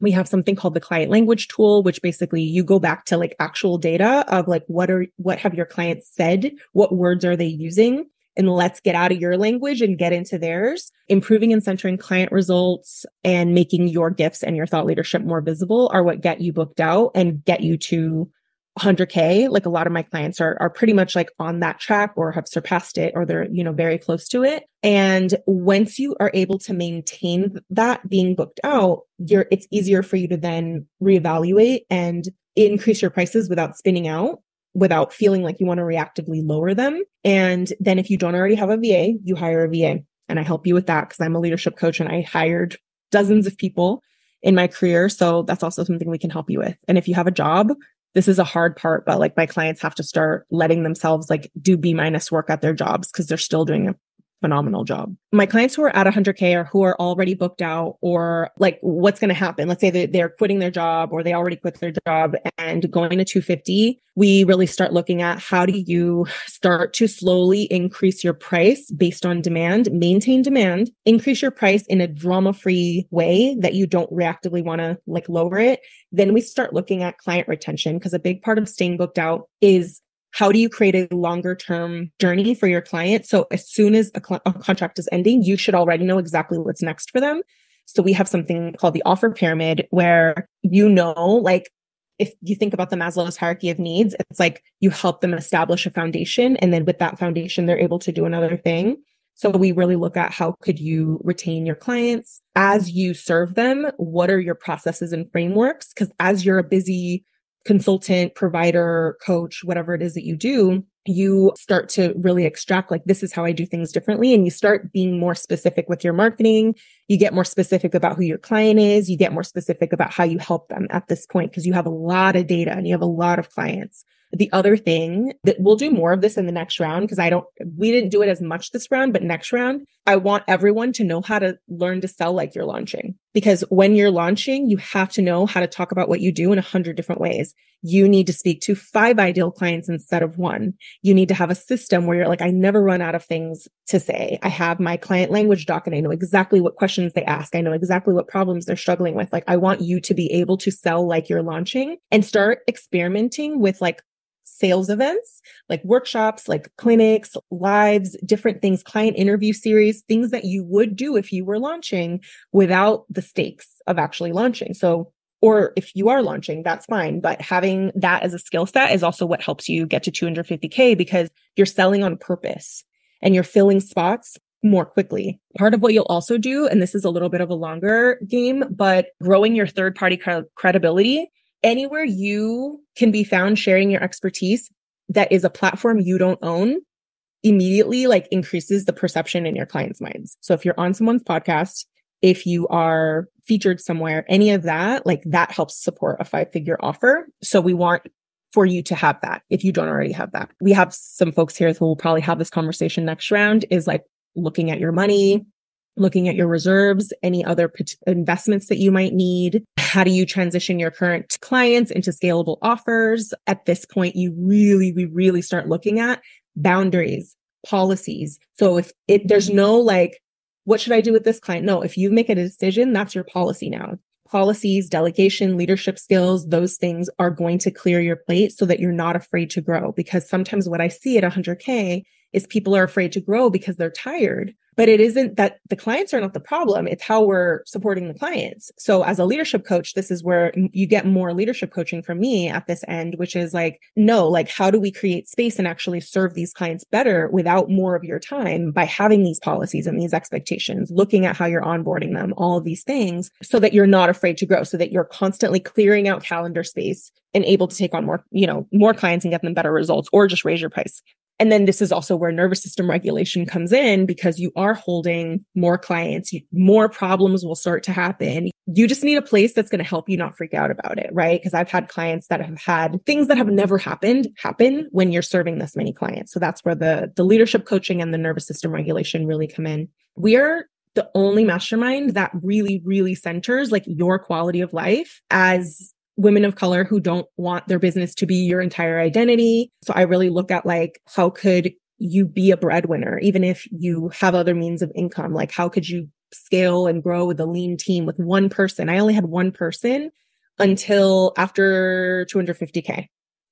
We have something called the client language tool, which basically you go back to like actual data of like, what are, what have your clients said? What words are they using? And let's get out of your language and get into theirs. Improving and centering client results and making your gifts and your thought leadership more visible are what get you booked out and get you to 100k like a lot of my clients are are pretty much like on that track or have surpassed it or they're you know very close to it and once you are able to maintain that being booked out you're it's easier for you to then reevaluate and increase your prices without spinning out without feeling like you want to reactively lower them. And then if you don't already have a VA, you hire a VA. And I help you with that because I'm a leadership coach and I hired dozens of people in my career. So that's also something we can help you with. And if you have a job, this is a hard part, but like my clients have to start letting themselves like do B minus work at their jobs because they're still doing phenomenal job. My clients who are at 100K or who are already booked out or like what's going to happen, let's say that they're quitting their job or they already quit their job and going to 250, we really start looking at how do you start to slowly increase your price based on demand, maintain demand, increase your price in a drama free way that you don't reactively want to like lower it. Then we start looking at client retention because a big part of staying booked out is how do you create a longer term journey for your client? So as soon as a, cl- a, contract is ending, you should already know exactly what's next for them. So we have something called the offer pyramid where you know, like if you think about the Maslow's hierarchy of needs, it's like you help them establish a foundation. And then with that foundation, they're able to do another thing. So we really look at how could you retain your clients as you serve them? What are your processes and frameworks? Because as you're a busy consultant, provider, coach, whatever it is that you do, you start to really extract like, this is how I do things differently. And you start being more specific with your marketing. You get more specific about who your client is. You get more specific about how you help them at this point because you have a lot of data and you have a lot of clients. The other thing that we'll do more of this in the next round because I don't, we didn't do it as much this round, but next round, I want everyone to know how to learn to sell like you're launching. Because when you're launching, you have to know how to talk about what you do in a hundred different ways. You need to speak to five ideal clients instead of one. You need to have a system where you're like, I never run out of things to say. I have my client language doc and I know exactly what questions they ask. I know exactly what problems they're struggling with. Like, I want you to be able to sell like you're launching and start experimenting with like sales events, like workshops, like clinics, lives, different things, client interview series, things that you would do if you were launching without the stakes of actually launching. So, or if you are launching, that's fine. But having that as a skill set is also what helps you get to 250K because you're selling on purpose and you're filling spots more quickly. Part of what you'll also do, and this is a little bit of a longer game, but growing your third party credibility anywhere you can be found sharing your expertise that is a platform you don't own immediately like increases the perception in your clients' minds. So if you're on someone's podcast, if you are featured somewhere, any of that, like that helps support a five figure offer. So we want for you to have that if you don't already have that. We have some folks here who will probably have this conversation next round is like looking at your money, looking at your reserves, any other investments that you might need. How do you transition your current clients into scalable offers? At this point, you really, we really start looking at boundaries, policies. So if it, there's no like, what should I do with this client? No, if you make a decision, that's your policy now. Policies, delegation, leadership skills, those things are going to clear your plate so that you're not afraid to grow. Because sometimes what I see at 100K is people are afraid to grow because they're tired but it isn't that the clients are not the problem it's how we're supporting the clients. So as a leadership coach this is where you get more leadership coaching from me at this end which is like no like how do we create space and actually serve these clients better without more of your time by having these policies and these expectations looking at how you're onboarding them all of these things so that you're not afraid to grow so that you're constantly clearing out calendar space and able to take on more you know more clients and get them better results or just raise your price and then this is also where nervous system regulation comes in because you are holding more clients, more problems will start to happen. You just need a place that's going to help you not freak out about it, right? Because I've had clients that have had things that have never happened happen when you're serving this many clients. So that's where the, the leadership coaching and the nervous system regulation really come in. We are the only mastermind that really, really centers like your quality of life as women of color who don't want their business to be your entire identity. So I really look at like, how could you be a breadwinner, even if you have other means of income? Like, how could you scale and grow with a lean team with one person? I only had one person until after 250K.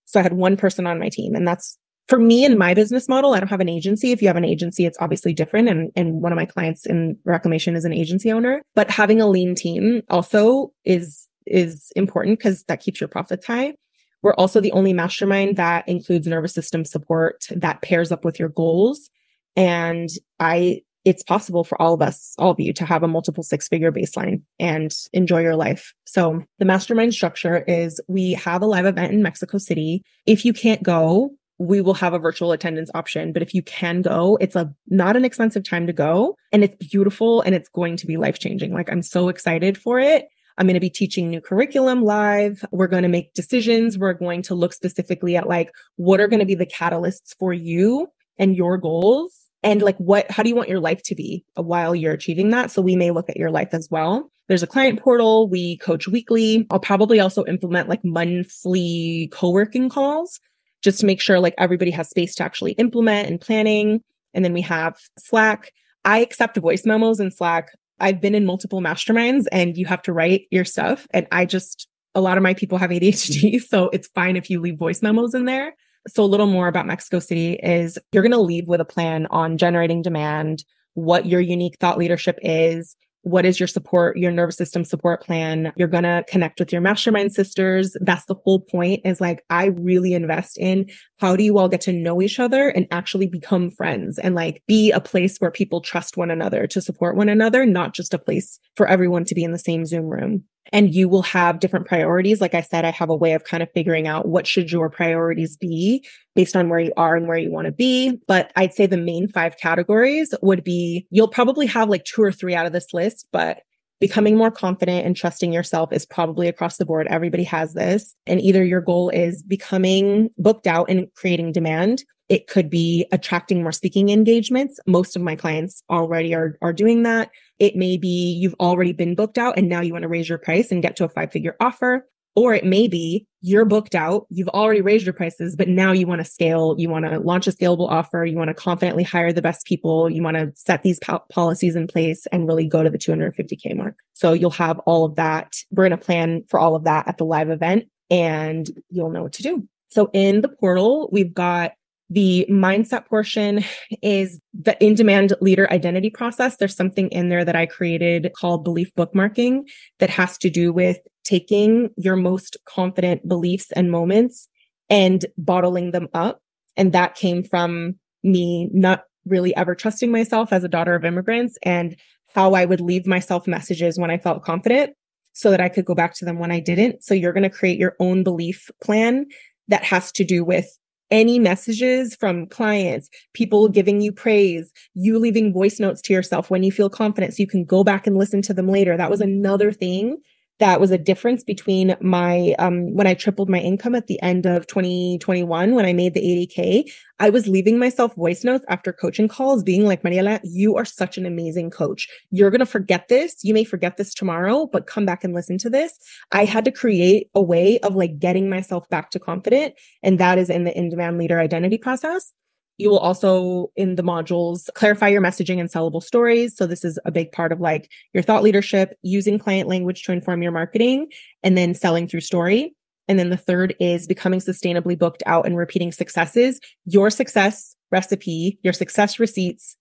So I had one person on my team and that's for me in my business model, I don't have an agency. If you have an agency, it's obviously different. And, and one of my clients in reclamation is an agency owner, but having a lean team also is is important because that keeps your profits high. We're also the only mastermind that includes nervous system support that pairs up with your goals. And I, it's possible for all of us, all of you to have a multiple six figure baseline and enjoy your life. So the mastermind structure is we have a live event in Mexico City. If you can't go, we will have a virtual attendance option. But if you can go, it's a not an expensive time to go and it's beautiful and it's going to be life changing. Like I'm so excited for it. I'm going to be teaching new curriculum live. We're going to make decisions. We're going to look specifically at like what are going to be the catalysts for you and your goals and like what how do you want your life to be while you're achieving that? So we may look at your life as well. There's a client portal. We coach weekly. I'll probably also implement like monthly co-working calls just to make sure like everybody has space to actually implement and planning. And then we have slack. I accept voice memos in slack i've been in multiple masterminds and you have to write your stuff. And i just a lot of my people have adhd so it's fine if you leave voice memos in there. So, a little more about Mexico City is you're going to leave with a plan on generating demand, what your unique thought leadership is, what is your support, your nervous system support plan? You're going to connect with your mastermind sisters. That's the whole point is like, I really invest in how do you all get to know each other and actually become friends and like be a place where people trust one another to support one another, not just a place for everyone to be in the same Zoom room and you will have different priorities. Like i said i have a way of kind of figuring out what should your priorities be based on where you are and where you want to be. But i'd say the main five categories would be you'll probably have like two or three out of this list but becoming more confident and trusting yourself is probably across the board. Everybody has this. And either your goal is becoming booked out and creating demand. It could be attracting more speaking engagements. Most of my clients already are, are doing that. It may be you've already been booked out and now you want to raise your price and get to a five figure offer. Or it may be you're booked out, you've already raised your prices, but now you want to scale, you want to launch a scalable offer, you want to confidently hire the best people, you want to set these po- policies in place and really go to the 250K mark. So you'll have all of that. We're going to plan for all of that at the live event and you'll know what to do. So in the portal, we've got the mindset portion is the in demand leader identity process. There's something in there that I created called belief bookmarking that has to do with taking your most confident beliefs and moments and bottling them up. And that came from me not really ever trusting myself as a daughter of immigrants and how I would leave myself messages when I felt confident so that I could go back to them when I didn't. So you're going to create your own belief plan that has to do with any messages from clients, people giving you praise, you leaving voice notes to yourself when you feel confident so you can go back and listen to them later. That was another thing that was a difference between my um, when I tripled my income at the end of 2021 when I made the 80k. I was leaving myself voice notes after coaching calls, being like, Mariela, you are such an amazing coach. You're gonna forget this. You may forget this tomorrow, but come back and listen to this. I had to create a way of like getting myself back to confident, and that is in the in-demand leader identity process. You will also in the modules clarify your messaging and sellable stories. So this is a big part of like your thought leadership, using client language to inform your marketing and then selling through story. And then the third is becoming sustainably booked out and repeating successes. Your success recipe, your success receipts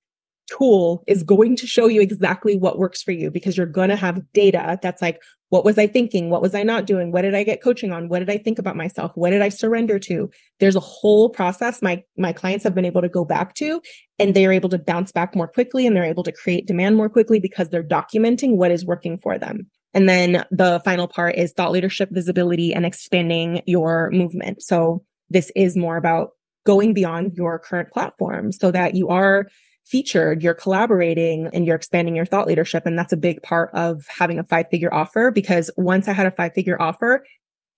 tool is going to show you exactly what works for you because you're going to have data that's like, what was I thinking? What was I not doing? What did I get coaching on? What did I think about myself? What did I surrender to? There's a whole process my, my clients have been able to go back to and they're able to bounce back more quickly and they're able to create demand more quickly because they're documenting what is working for them. And then the final part is thought leadership, visibility, and expanding your movement. So this is more about going beyond your current platform so that you are featured, you're collaborating and you're expanding your thought leadership. And that's a big part of having a five figure offer because once I had a five figure offer,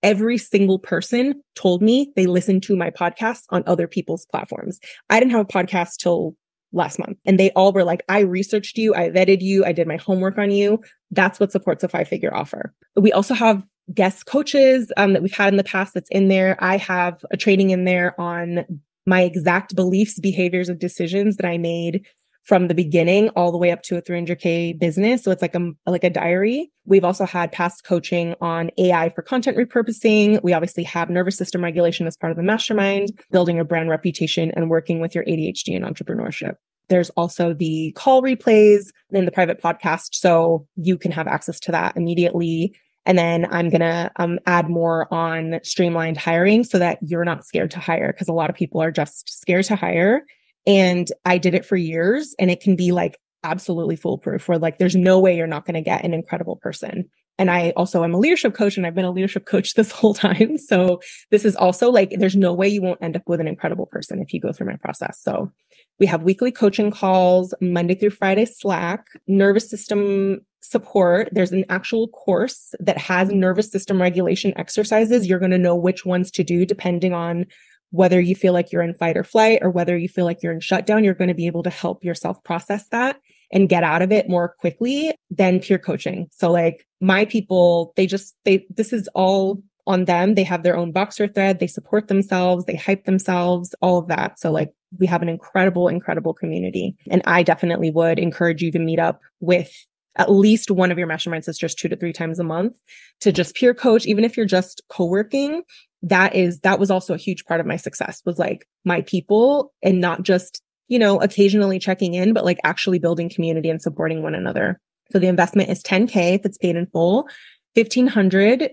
every single person told me they listened to my podcast on other people's platforms. I didn't have a podcast till last month and they all were like, I researched you. I vetted you. I did my homework on you. That's what supports a five figure offer. We also have guest coaches um, that we've had in the past that's in there. I have a training in there on my exact beliefs, behaviors, and decisions that I made from the beginning all the way up to a 300k business. So it's like a like a diary. We've also had past coaching on AI for content repurposing. We obviously have nervous system regulation as part of the mastermind, building a brand reputation and working with your ADHD and entrepreneurship. There's also the call replays in the private podcast so you can have access to that immediately and then I'm going to um, add more on streamlined hiring so that you're not scared to hire because a lot of people are just scared to hire. And I did it for years and it can be like absolutely foolproof where like there's no way you're not going to get an incredible person. And I also am a leadership coach and I've been a leadership coach this whole time. So this is also like there's no way you won't end up with an incredible person if you go through my process. So we have weekly coaching calls, Monday through Friday Slack, nervous system support. There's an actual course that has nervous system regulation exercises. You're going to know which ones to do depending on whether you feel like you're in fight or flight or whether you feel like you're in shutdown, you're going to be able to help yourself process that and get out of it more quickly than peer coaching. So like my people, they just, they, this is all on them. They have their own Voxer thread. They support themselves. They hype themselves, all of that. So like we have an incredible, incredible community. And I definitely would encourage you to meet up with at least one of your mastermind sisters two to three times a month to just peer coach, even if you're just co-working. That is, that was also a huge part of my success was like my people and not just, you know, occasionally checking in, but like actually building community and supporting one another. So the investment is 10K if it's paid in full, 1500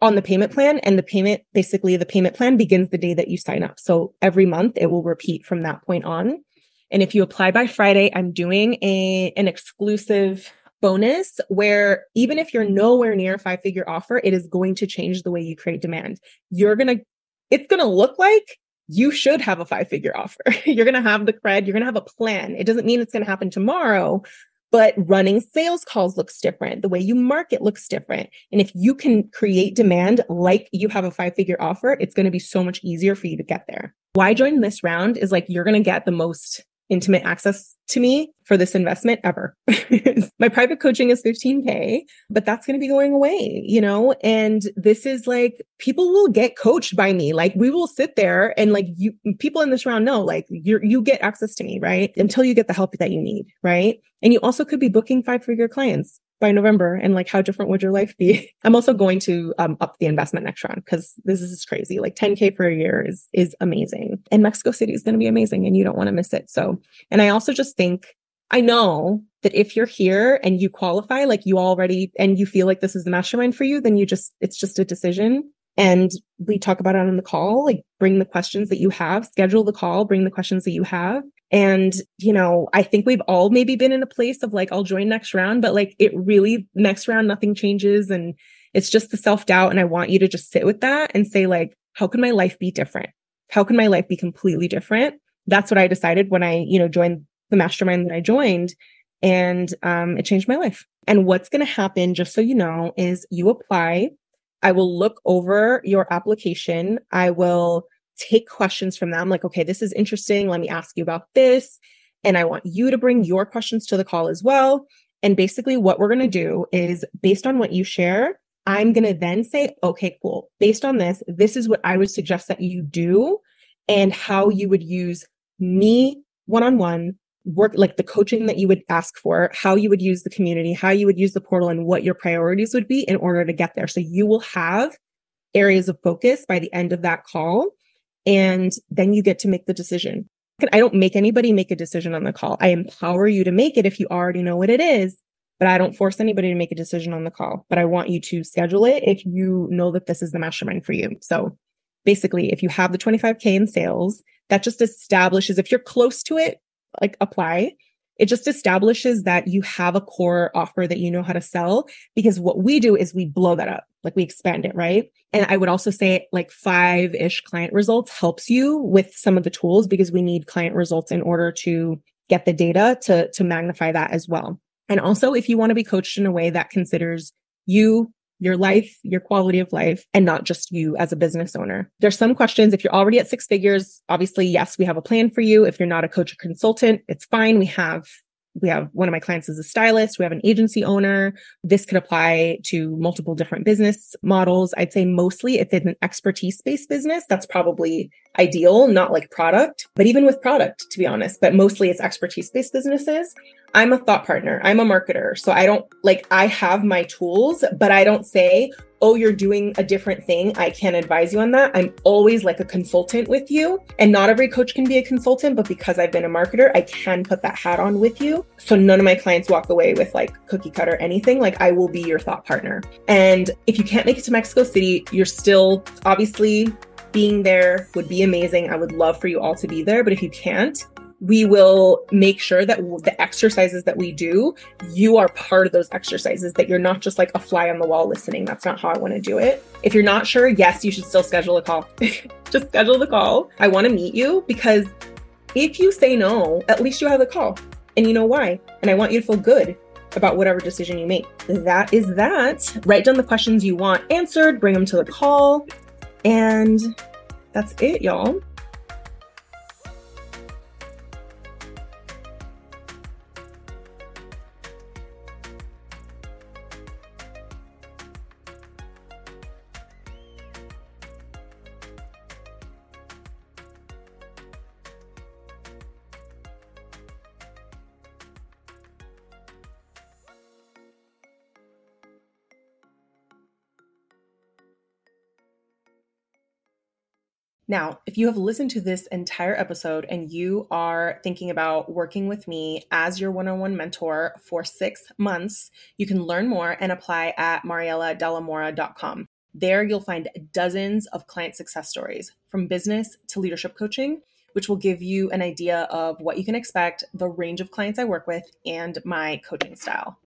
on the payment plan and the payment basically the payment plan begins the day that you sign up. So every month it will repeat from that point on. And if you apply by Friday, I'm doing a an exclusive bonus where even if you're nowhere near a five figure offer, it is going to change the way you create demand. You're going to, it's going to look like you should have a five figure offer. you're going to have the cred. You're going to have a plan. It doesn't mean it's going to happen tomorrow, but running sales calls looks different. The way you market looks different. And if you can create demand like you have a five figure offer, it's going to be so much easier for you to get there. Why join this round is like you're going to get the most intimate access to me for this investment ever. My private coaching is 15K, but that's going to be going away, you know? And this is like people will get coached by me. Like we will sit there and like you people in this round know like you you get access to me, right? Until you get the help that you need, right? And you also could be booking five figure clients by November and like how different would your life be? I'm also going to um, up the investment next round because this is crazy. Like 10k per year is is amazing, and Mexico City is going to be amazing, and you don't want to miss it. So, and I also just think I know that if you're here and you qualify, like you already and you feel like this is the mastermind for you, then you just it's just a decision. And we talk about it on the call, like bring the questions that you have, schedule the call, bring the questions that you have. And, you know, I think we've all maybe been in a place of like, I'll join next round, but like it really, next round, nothing changes. And it's just the self doubt. And I want you to just sit with that and say, like, how can my life be different? How can my life be completely different? That's what I decided when I, you know, joined the mastermind that I joined. And um, it changed my life. And what's going to happen, just so you know, is you apply. I will look over your application. I will take questions from them like, okay, this is interesting. Let me ask you about this. And I want you to bring your questions to the call as well. And basically, what we're going to do is based on what you share, I'm going to then say, okay, cool. Based on this, this is what I would suggest that you do and how you would use me one on one work like the coaching that you would ask for, how you would use the community, how you would use the portal, and what your priorities would be in order to get there. So you will have areas of focus by the end of that call and then you get to make the decision. I don't make anybody make a decision on the call. I empower you to make it if you already know what it is, but I don't force anybody to make a decision on the call. But I want you to schedule it if you know that this is the mastermind for you. So basically, if you have the 25K in sales, that just establishes if you're close to it, like apply it just establishes that you have a core offer that you know how to sell because what we do is we blow that up like we expand it right? And i would also say like five ish client results helps you with some of the tools because we need client results in order to get the data to to magnify that as well. And also if you want to be coached in a way that considers you your life, your quality of life, and not just you as a business owner. There's some questions. If you're already at six figures, obviously, yes, we have a plan for you. If you're not a coach or consultant, it's fine. We have we have one of my clients is a stylist. We have an agency owner. This could apply to multiple different business models. I'd say mostly if it's an expertise based business, that's probably ideal, not like product, but even with product, to be honest, but mostly it's expertise based businesses. I'm a thought partner. I'm a marketer. So I don't like, I have my tools, but I don't say, oh, you're doing a different thing. I can't advise you on that. I'm always like a consultant with you. And not every coach can be a consultant, but because I've been a marketer, I can put that hat on with you. So none of my clients walk away with like cookie cutter anything. Like I will be your thought partner. And if you can't make it to Mexico City, you're still obviously being there would be amazing. I would love for you all to be there. But if you can't, we will make sure that the exercises that we do, you are part of those exercises, that you're not just like a fly on the wall listening. That's not how I want to do it. If you're not sure, yes, you should still schedule a call. just schedule the call. I want to meet you because if you say no, at least you have the call and you know why. And I want you to feel good about whatever decision you make. That is that. Write down the questions you want answered, bring them to the call, and that's it, y'all. Now, if you have listened to this entire episode and you are thinking about working with me as your one on one mentor for six months, you can learn more and apply at marielladelamora.com. There, you'll find dozens of client success stories from business to leadership coaching, which will give you an idea of what you can expect, the range of clients I work with, and my coaching style.